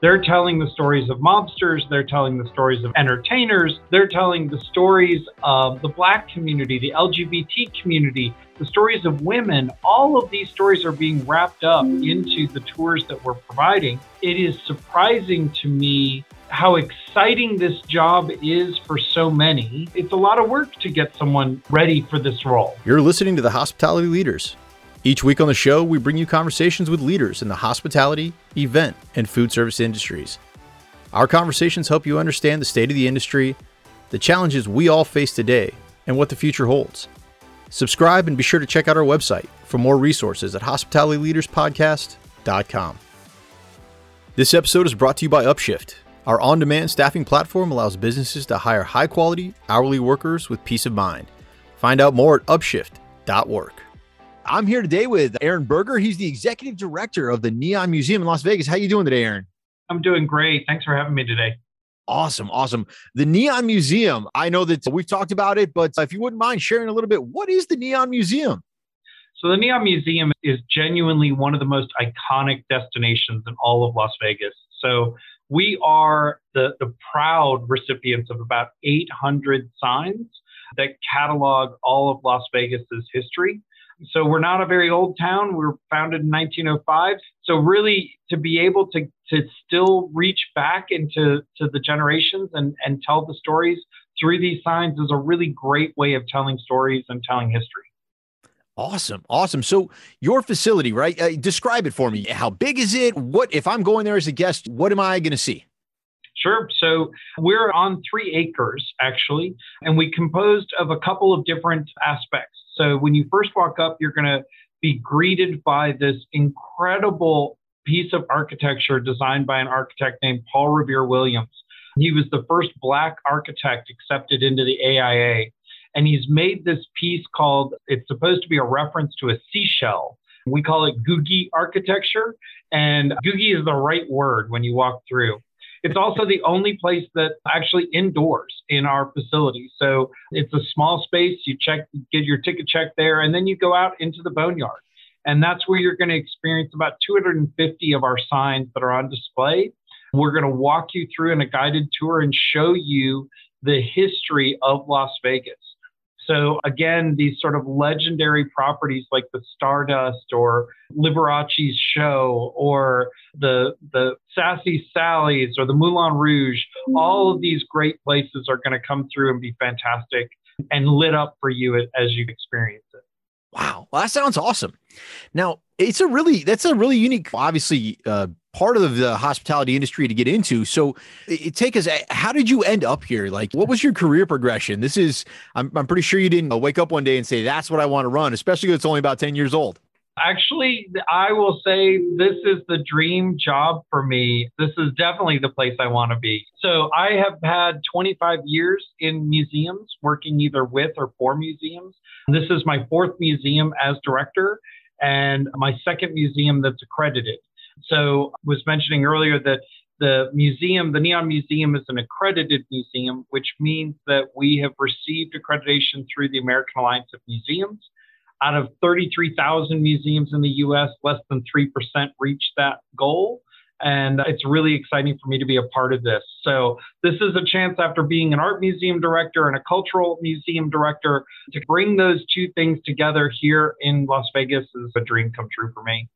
They're telling the stories of mobsters, they're telling the stories of entertainers, they're telling the stories of the black community, the LGBT community, the stories of women. All of these stories are being wrapped up into the tours that we're providing. It is surprising to me how exciting this job is for so many. It's a lot of work to get someone ready for this role. You're listening to the Hospitality Leaders. Each week on the show, we bring you conversations with leaders in the hospitality, event, and food service industries. Our conversations help you understand the state of the industry, the challenges we all face today, and what the future holds. Subscribe and be sure to check out our website for more resources at hospitalityleaderspodcast.com. This episode is brought to you by Upshift. Our on demand staffing platform allows businesses to hire high quality, hourly workers with peace of mind. Find out more at upshift.work. I'm here today with Aaron Berger. He's the executive director of the Neon Museum in Las Vegas. How are you doing today, Aaron? I'm doing great. Thanks for having me today. Awesome, awesome. The Neon Museum. I know that we've talked about it, but if you wouldn't mind sharing a little bit, what is the Neon Museum? So the Neon Museum is genuinely one of the most iconic destinations in all of Las Vegas. So we are the, the proud recipients of about 800 signs that catalog all of Las Vegas's history. So we're not a very old town. We were founded in 1905. So really to be able to, to still reach back into to the generations and, and tell the stories through these signs is a really great way of telling stories and telling history. Awesome. Awesome. So your facility, right? Uh, describe it for me. How big is it? What if I'm going there as a guest, what am I going to see? Sure. So we're on three acres, actually, and we composed of a couple of different aspects. So when you first walk up, you're going to be greeted by this incredible piece of architecture designed by an architect named Paul Revere Williams. He was the first Black architect accepted into the AIA. And he's made this piece called, it's supposed to be a reference to a seashell. We call it Googie architecture. And Googie is the right word when you walk through. It's also the only place that actually indoors in our facility. So it's a small space. You check, get your ticket check there, and then you go out into the boneyard. And that's where you're going to experience about 250 of our signs that are on display. We're going to walk you through in a guided tour and show you the history of Las Vegas. So again, these sort of legendary properties like the Stardust or Liberace's show or the the Sassy Sally's or the Moulin Rouge, all of these great places are going to come through and be fantastic and lit up for you as you experience it. Wow, well, that sounds awesome. Now, it's a really that's a really unique, obviously, uh, part of the hospitality industry to get into. So, it, take us. How did you end up here? Like, what was your career progression? This is, I'm, I'm pretty sure you didn't uh, wake up one day and say that's what I want to run, especially if it's only about ten years old. Actually, I will say this is the dream job for me. This is definitely the place I want to be. So, I have had 25 years in museums, working either with or for museums. This is my fourth museum as director and my second museum that's accredited. So, I was mentioning earlier that the museum, the Neon Museum, is an accredited museum, which means that we have received accreditation through the American Alliance of Museums. Out of 33,000 museums in the US, less than 3% reach that goal. And it's really exciting for me to be a part of this. So, this is a chance after being an art museum director and a cultural museum director to bring those two things together here in Las Vegas is a dream come true for me.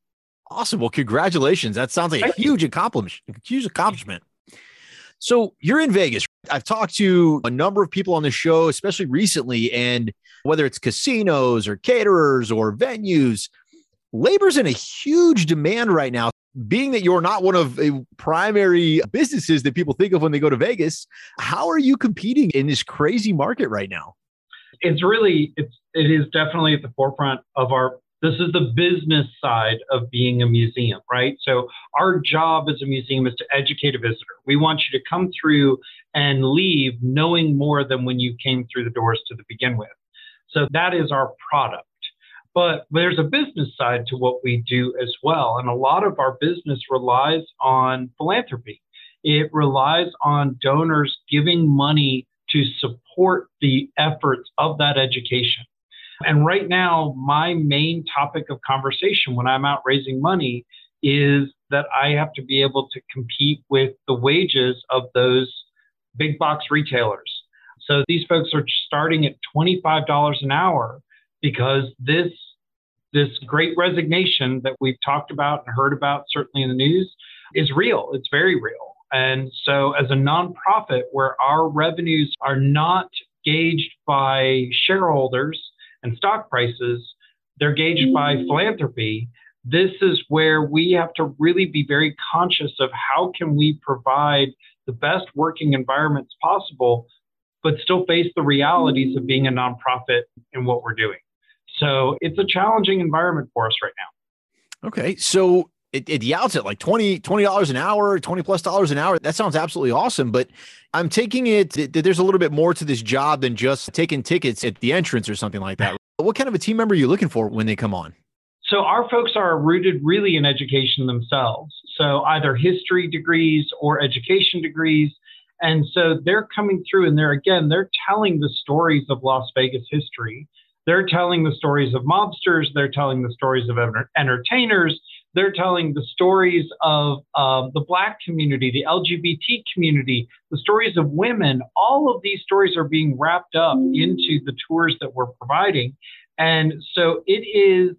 Awesome. Well, congratulations. That sounds like a huge accomplishment. Huge accomplishment. So you're in Vegas. I've talked to a number of people on the show, especially recently, and whether it's casinos or caterers or venues, labor's in a huge demand right now. Being that you're not one of the primary businesses that people think of when they go to Vegas, how are you competing in this crazy market right now? It's really it's it is definitely at the forefront of our this is the business side of being a museum, right? So our job as a museum is to educate a visitor. We want you to come through and leave knowing more than when you came through the doors to the begin with. So that is our product. But there's a business side to what we do as well. And a lot of our business relies on philanthropy. It relies on donors giving money to support the efforts of that education. And right now, my main topic of conversation when I'm out raising money is that I have to be able to compete with the wages of those big box retailers. So these folks are starting at $25 an hour because this this great resignation that we've talked about and heard about certainly in the news is real. It's very real. And so as a nonprofit where our revenues are not gauged by shareholders and stock prices, they're gauged by mm-hmm. philanthropy. This is where we have to really be very conscious of how can we provide the best working environments possible, but still face the realities of being a nonprofit in what we're doing. So it's a challenging environment for us right now. Okay. So at, at the outset, like 20 dollars an hour, 20 plus dollars an hour. That sounds absolutely awesome. But I'm taking it that there's a little bit more to this job than just taking tickets at the entrance or something like that. What kind of a team member are you looking for when they come on? So our folks are rooted really in education themselves. So either history degrees or education degrees. And so they're coming through and they're again, they're telling the stories of Las Vegas history. They're telling the stories of mobsters. They're telling the stories of entertainers. They're telling the stories of uh, the Black community, the LGBT community, the stories of women. All of these stories are being wrapped up into the tours that we're providing. And so it is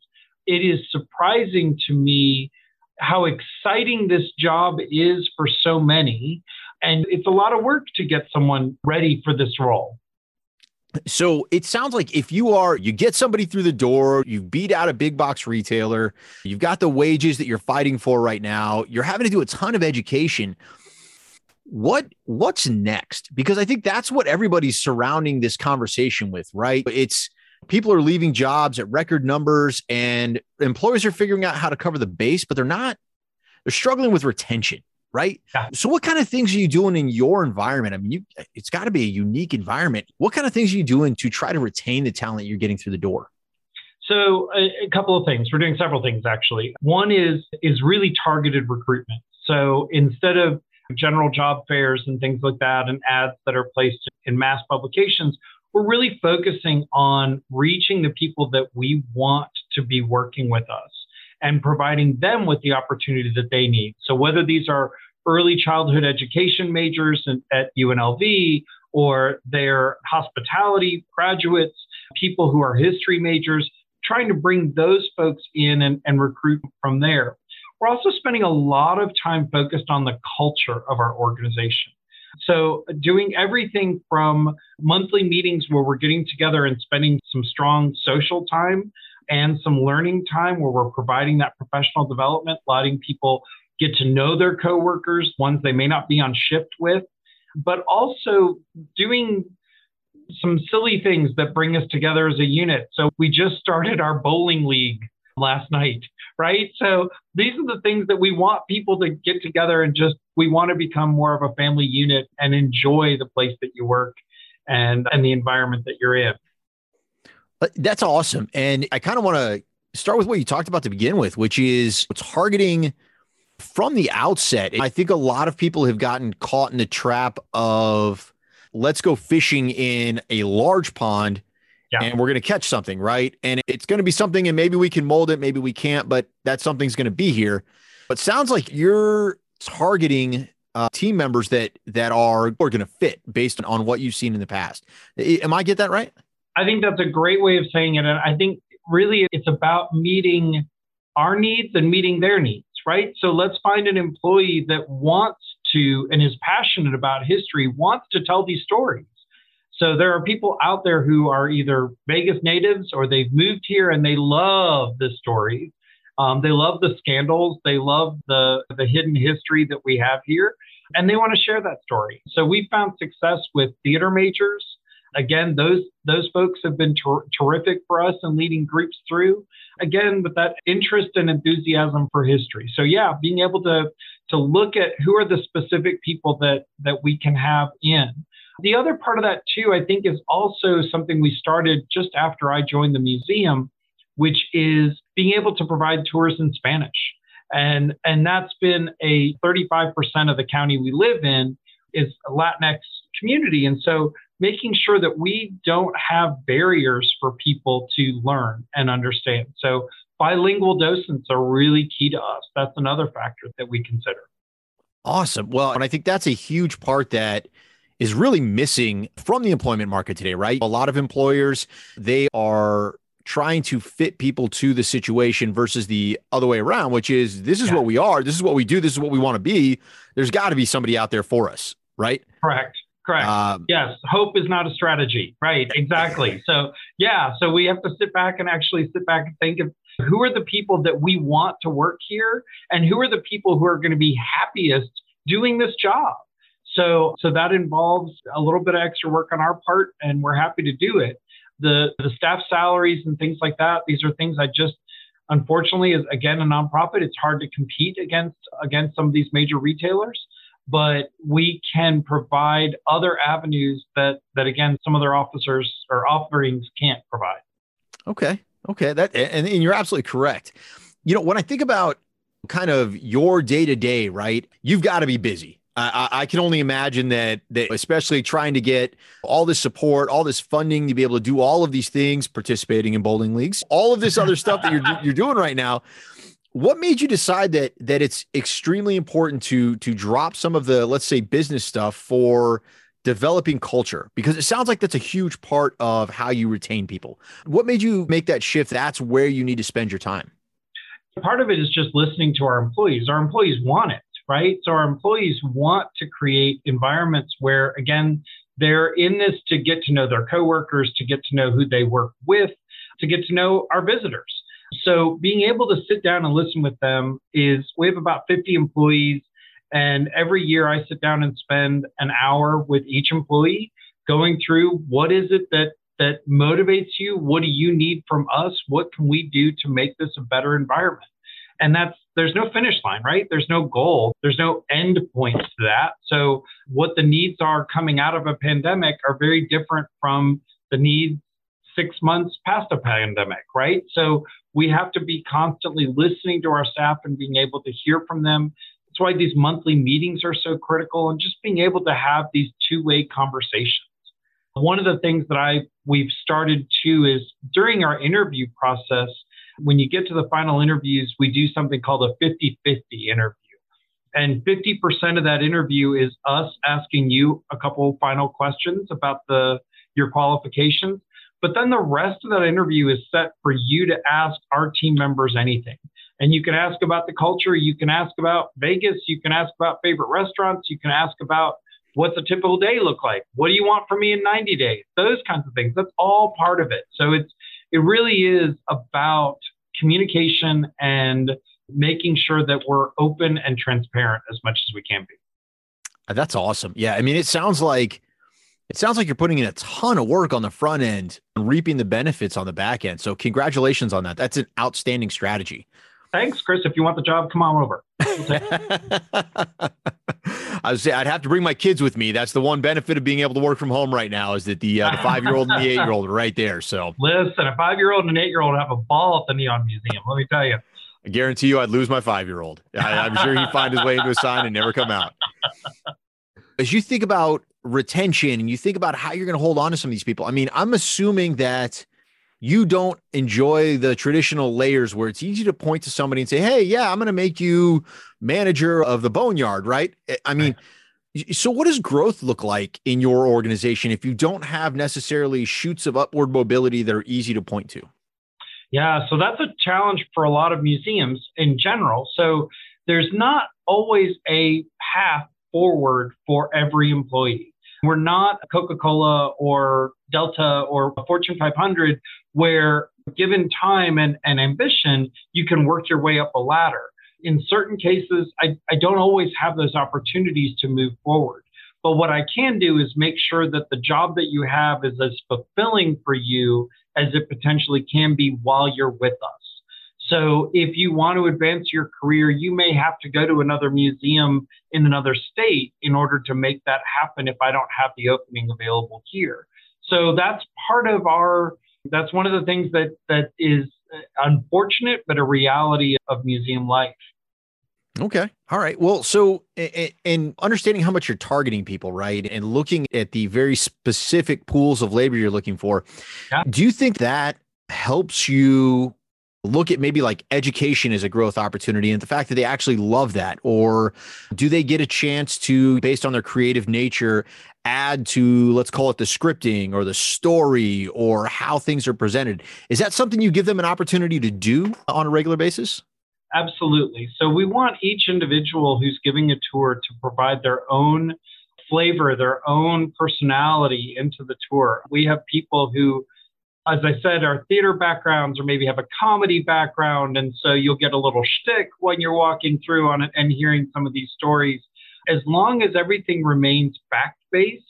it is surprising to me how exciting this job is for so many. And it's a lot of work to get someone ready for this role. So it sounds like if you are, you get somebody through the door, you beat out a big box retailer, you've got the wages that you're fighting for right now, you're having to do a ton of education. What what's next? Because I think that's what everybody's surrounding this conversation with, right? It's people are leaving jobs at record numbers and employers are figuring out how to cover the base, but they're not, they're struggling with retention, right? Yeah. So what kind of things are you doing in your environment? I mean, you, it's got to be a unique environment. What kind of things are you doing to try to retain the talent you're getting through the door? So a, a couple of things. We're doing several things actually. One is is really targeted recruitment. So instead of general job fairs and things like that and ads that are placed in mass publications, we're really focusing on reaching the people that we want to be working with us and providing them with the opportunity that they need. So whether these are early childhood education majors at UNLV or they're hospitality graduates, people who are history majors, trying to bring those folks in and, and recruit from there. We're also spending a lot of time focused on the culture of our organization. So, doing everything from monthly meetings where we're getting together and spending some strong social time and some learning time where we're providing that professional development, letting people get to know their coworkers, ones they may not be on shift with, but also doing some silly things that bring us together as a unit. So, we just started our bowling league last night, right? So these are the things that we want people to get together and just we want to become more of a family unit and enjoy the place that you work and and the environment that you're in. Uh, that's awesome. And I kind of want to start with what you talked about to begin with, which is targeting from the outset. I think a lot of people have gotten caught in the trap of let's go fishing in a large pond yeah. and we're going to catch something, right? And it's going to be something, and maybe we can mold it, maybe we can't, but that something's going to be here. But sounds like you're targeting uh, team members that that are are going to fit based on what you've seen in the past. Am I get that right? I think that's a great way of saying it, and I think really it's about meeting our needs and meeting their needs, right? So let's find an employee that wants to and is passionate about history, wants to tell these stories so there are people out there who are either Vegas natives or they've moved here and they love the stories. Um, they love the scandals. They love the, the hidden history that we have here, and they want to share that story. So we found success with theater majors. Again, those those folks have been ter- terrific for us in leading groups through. Again, with that interest and enthusiasm for history. So yeah, being able to to look at who are the specific people that that we can have in. The other part of that, too, I think is also something we started just after I joined the museum, which is being able to provide tours in Spanish. And, and that's been a 35% of the county we live in is a Latinx community. And so making sure that we don't have barriers for people to learn and understand. So bilingual docents are really key to us. That's another factor that we consider. Awesome. Well, and I think that's a huge part that is really missing from the employment market today, right? A lot of employers, they are trying to fit people to the situation versus the other way around, which is this is yeah. what we are, this is what we do, this is what we want to be. There's got to be somebody out there for us, right? Correct. Correct. Um, yes. Hope is not a strategy. Right. Exactly. so, yeah. So we have to sit back and actually sit back and think of who are the people that we want to work here and who are the people who are going to be happiest doing this job. So, so that involves a little bit of extra work on our part, and we're happy to do it. The the staff salaries and things like that. These are things I just, unfortunately, is again a nonprofit, it's hard to compete against against some of these major retailers. But we can provide other avenues that that again some other officers or offerings can't provide. Okay, okay, that and, and you're absolutely correct. You know, when I think about kind of your day to day, right? You've got to be busy. I, I, can only imagine that that especially trying to get all this support, all this funding to be able to do all of these things, participating in bowling leagues, all of this other stuff that you're you're doing right now. What made you decide that that it's extremely important to to drop some of the let's say business stuff for developing culture? Because it sounds like that's a huge part of how you retain people. What made you make that shift? That's where you need to spend your time. Part of it is just listening to our employees. Our employees want it right? So our employees want to create environments where, again, they're in this to get to know their coworkers, to get to know who they work with, to get to know our visitors. So being able to sit down and listen with them is we have about 50 employees and every year I sit down and spend an hour with each employee going through what is it that that motivates you? What do you need from us? What can we do to make this a better environment? And that's there's no finish line, right? There's no goal. There's no end points to that. So what the needs are coming out of a pandemic are very different from the needs six months past a pandemic, right? So we have to be constantly listening to our staff and being able to hear from them. That's why these monthly meetings are so critical and just being able to have these two-way conversations. One of the things that I we've started to is during our interview process, when you get to the final interviews, we do something called a 50 50 interview. And 50% of that interview is us asking you a couple final questions about the your qualifications. But then the rest of that interview is set for you to ask our team members anything. And you can ask about the culture, you can ask about Vegas, you can ask about favorite restaurants, you can ask about what's a typical day look like? What do you want from me in 90 days? Those kinds of things. That's all part of it. So it's it really is about communication and making sure that we're open and transparent as much as we can be. That's awesome. Yeah. I mean, it sounds like it sounds like you're putting in a ton of work on the front end and reaping the benefits on the back end. So congratulations on that. That's an outstanding strategy. Thanks, Chris. If you want the job, come on over. I would say I'd have to bring my kids with me. That's the one benefit of being able to work from home right now is that the uh, the five year old and the eight year old are right there. So listen, a five year old and an eight year old have a ball at the Neon Museum. Let me tell you. I guarantee you, I'd lose my five year old. I'm sure he'd find his way into a sign and never come out. As you think about retention and you think about how you're going to hold on to some of these people, I mean, I'm assuming that you don't enjoy the traditional layers where it's easy to point to somebody and say, Hey, yeah, I'm going to make you manager of the boneyard, right? I mean, right. so what does growth look like in your organization if you don't have necessarily shoots of upward mobility that are easy to point to? Yeah, so that's a challenge for a lot of museums in general. So there's not always a path forward for every employee. We're not Coca Cola or Delta or Fortune 500 where given time and, and ambition, you can work your way up a ladder. In certain cases, I, I don't always have those opportunities to move forward. But what I can do is make sure that the job that you have is as fulfilling for you as it potentially can be while you're with us. So if you want to advance your career, you may have to go to another museum in another state in order to make that happen if I don't have the opening available here. So that's part of our that's one of the things that that is unfortunate but a reality of museum life. Okay. All right. Well, so in understanding how much you're targeting people, right? And looking at the very specific pools of labor you're looking for, yeah. do you think that helps you look at maybe like education as a growth opportunity and the fact that they actually love that? Or do they get a chance to, based on their creative nature, add to, let's call it the scripting or the story or how things are presented? Is that something you give them an opportunity to do on a regular basis? Absolutely. So we want each individual who's giving a tour to provide their own flavor, their own personality into the tour. We have people who as I said, are theater backgrounds or maybe have a comedy background. And so you'll get a little shtick when you're walking through on it and hearing some of these stories. As long as everything remains fact based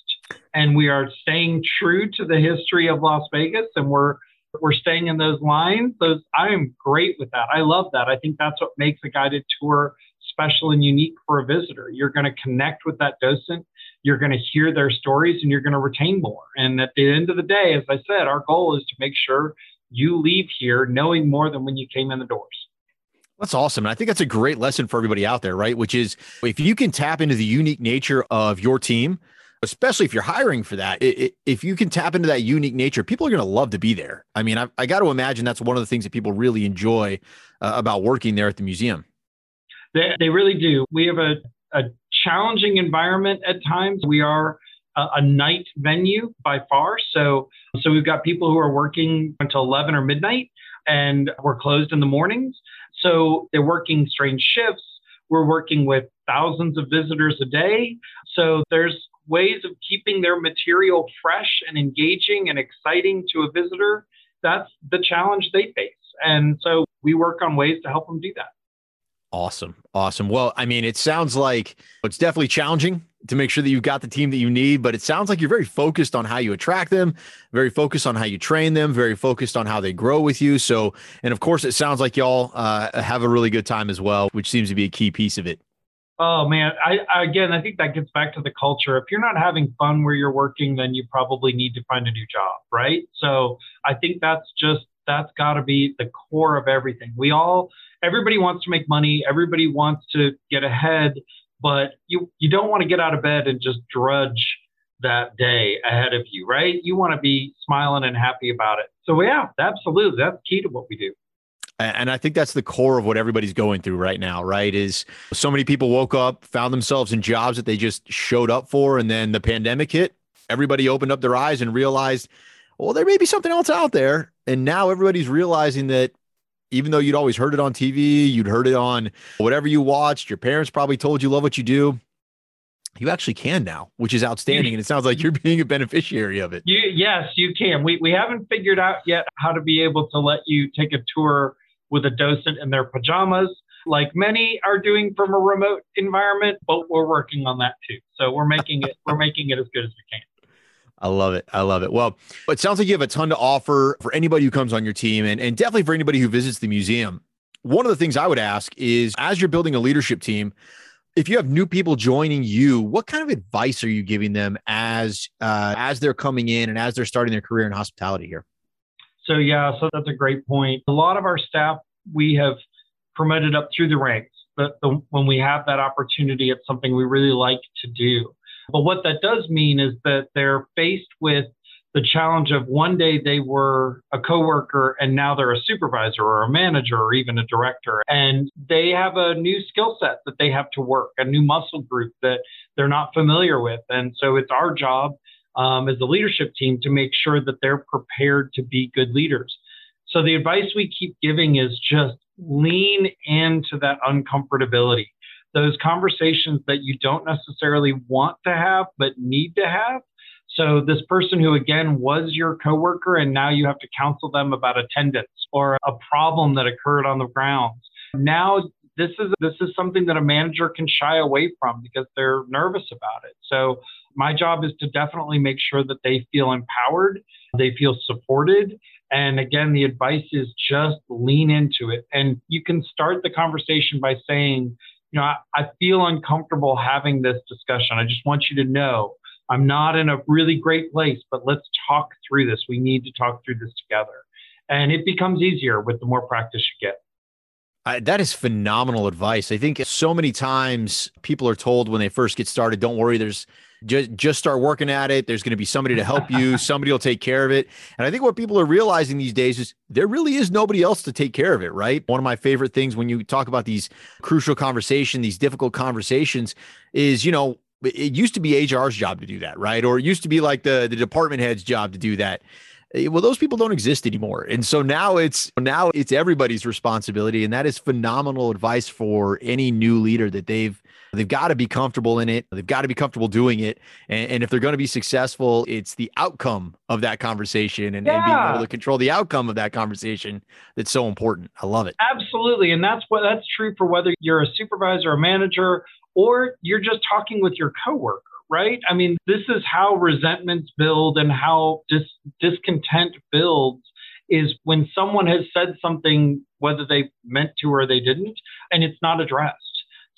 and we are staying true to the history of Las Vegas and we're we're staying in those lines, those I am great with that. I love that. I think that's what makes a guided tour special and unique for a visitor. You're going to connect with that docent you're going to hear their stories and you're going to retain more. And at the end of the day, as I said, our goal is to make sure you leave here knowing more than when you came in the doors. That's awesome. And I think that's a great lesson for everybody out there, right? Which is if you can tap into the unique nature of your team, especially if you're hiring for that, if you can tap into that unique nature, people are going to love to be there. I mean, I, I got to imagine that's one of the things that people really enjoy uh, about working there at the museum. They, they really do. We have a, a challenging environment at times. We are a, a night venue by far. So, so we've got people who are working until 11 or midnight and we're closed in the mornings. So they're working strange shifts. We're working with thousands of visitors a day. So there's ways of keeping their material fresh and engaging and exciting to a visitor. That's the challenge they face. And so we work on ways to help them do that. Awesome. Awesome. Well, I mean, it sounds like it's definitely challenging to make sure that you've got the team that you need, but it sounds like you're very focused on how you attract them, very focused on how you train them, very focused on how they grow with you. So, and of course, it sounds like y'all uh, have a really good time as well, which seems to be a key piece of it. Oh man, I, I again, I think that gets back to the culture. If you're not having fun where you're working, then you probably need to find a new job, right? So, I think that's just that's got to be the core of everything. We all everybody wants to make money, everybody wants to get ahead, but you you don't want to get out of bed and just drudge that day ahead of you, right? You want to be smiling and happy about it. So yeah, absolutely, that's key to what we do. And I think that's the core of what everybody's going through right now, right? Is so many people woke up, found themselves in jobs that they just showed up for, and then the pandemic hit. Everybody opened up their eyes and realized, well, there may be something else out there. And now everybody's realizing that even though you'd always heard it on TV, you'd heard it on whatever you watched, your parents probably told you love what you do. You actually can now, which is outstanding. And it sounds like you're being a beneficiary of it. You, yes, you can. We, we haven't figured out yet how to be able to let you take a tour with a docent in their pajamas, like many are doing from a remote environment, but we're working on that too. So we're making it, we're making it as good as we can. I love it. I love it. Well, it sounds like you have a ton to offer for anybody who comes on your team and, and definitely for anybody who visits the museum. One of the things I would ask is as you're building a leadership team, if you have new people joining you, what kind of advice are you giving them as uh, as they're coming in and as they're starting their career in hospitality here? So yeah, so that's a great point. A lot of our staff we have promoted up through the ranks. But the, when we have that opportunity, it's something we really like to do. But what that does mean is that they're faced with the challenge of one day they were a coworker and now they're a supervisor or a manager or even a director. And they have a new skill set that they have to work a new muscle group that they're not familiar with. And so it's our job um, as the leadership team to make sure that they're prepared to be good leaders. So the advice we keep giving is just lean into that uncomfortability those conversations that you don't necessarily want to have but need to have. So this person who again was your coworker and now you have to counsel them about attendance or a problem that occurred on the grounds. Now this is this is something that a manager can shy away from because they're nervous about it. So my job is to definitely make sure that they feel empowered, they feel supported, and again the advice is just lean into it. And you can start the conversation by saying, you know, I, I feel uncomfortable having this discussion. I just want you to know I'm not in a really great place, but let's talk through this. We need to talk through this together. And it becomes easier with the more practice you get. I, that is phenomenal advice. I think so many times people are told when they first get started, don't worry, there's just just start working at it. There's going to be somebody to help you. somebody will take care of it. And I think what people are realizing these days is there really is nobody else to take care of it, right? One of my favorite things when you talk about these crucial conversation, these difficult conversations is, you know, it used to be HR's job to do that, right? Or it used to be like the the department head's job to do that. Eh, well, those people don't exist anymore. And so now it's now it's everybody's responsibility. And that is phenomenal advice for any new leader that they've they've got to be comfortable in it. They've got to be comfortable doing it. And, and if they're going to be successful, it's the outcome of that conversation and, yeah. and, being able to control the outcome of that conversation that's so important. I love it. Absolutely. And that's what that's true for whether you're a supervisor, a manager, or you're just talking with your coworker right? I mean, this is how resentments build and how dis- discontent builds is when someone has said something, whether they meant to or they didn't, and it's not addressed.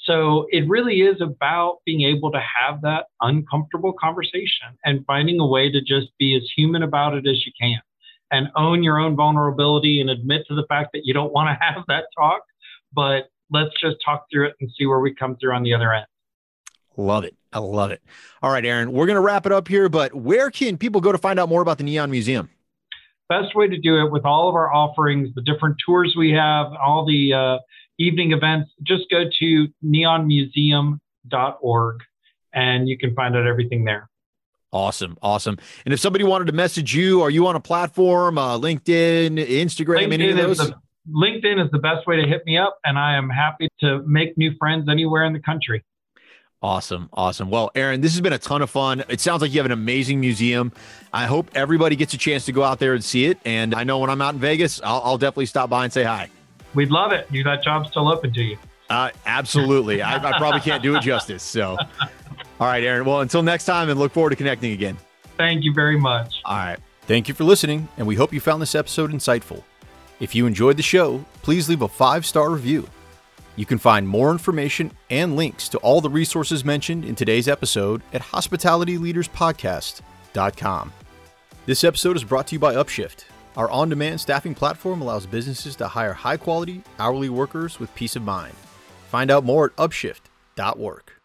So it really is about being able to have that uncomfortable conversation and finding a way to just be as human about it as you can and own your own vulnerability and admit to the fact that you don't want to have that talk, but let's just talk through it and see where we come through on the other end. Love it. I love it. All right, Aaron, we're going to wrap it up here, but where can people go to find out more about the Neon Museum? Best way to do it with all of our offerings, the different tours we have, all the uh, evening events, just go to neonmuseum.org and you can find out everything there. Awesome. Awesome. And if somebody wanted to message you, are you on a platform, uh, LinkedIn, Instagram, LinkedIn any of those? The, LinkedIn is the best way to hit me up, and I am happy to make new friends anywhere in the country. Awesome. Awesome. Well, Aaron, this has been a ton of fun. It sounds like you have an amazing museum. I hope everybody gets a chance to go out there and see it. And I know when I'm out in Vegas, I'll, I'll definitely stop by and say hi. We'd love it. You got jobs still open to you. Uh, absolutely. I, I probably can't do it justice. So, all right, Aaron. Well, until next time, and look forward to connecting again. Thank you very much. All right. Thank you for listening, and we hope you found this episode insightful. If you enjoyed the show, please leave a five star review. You can find more information and links to all the resources mentioned in today's episode at hospitalityleaderspodcast.com. This episode is brought to you by Upshift. Our on demand staffing platform allows businesses to hire high quality, hourly workers with peace of mind. Find out more at upshift.work.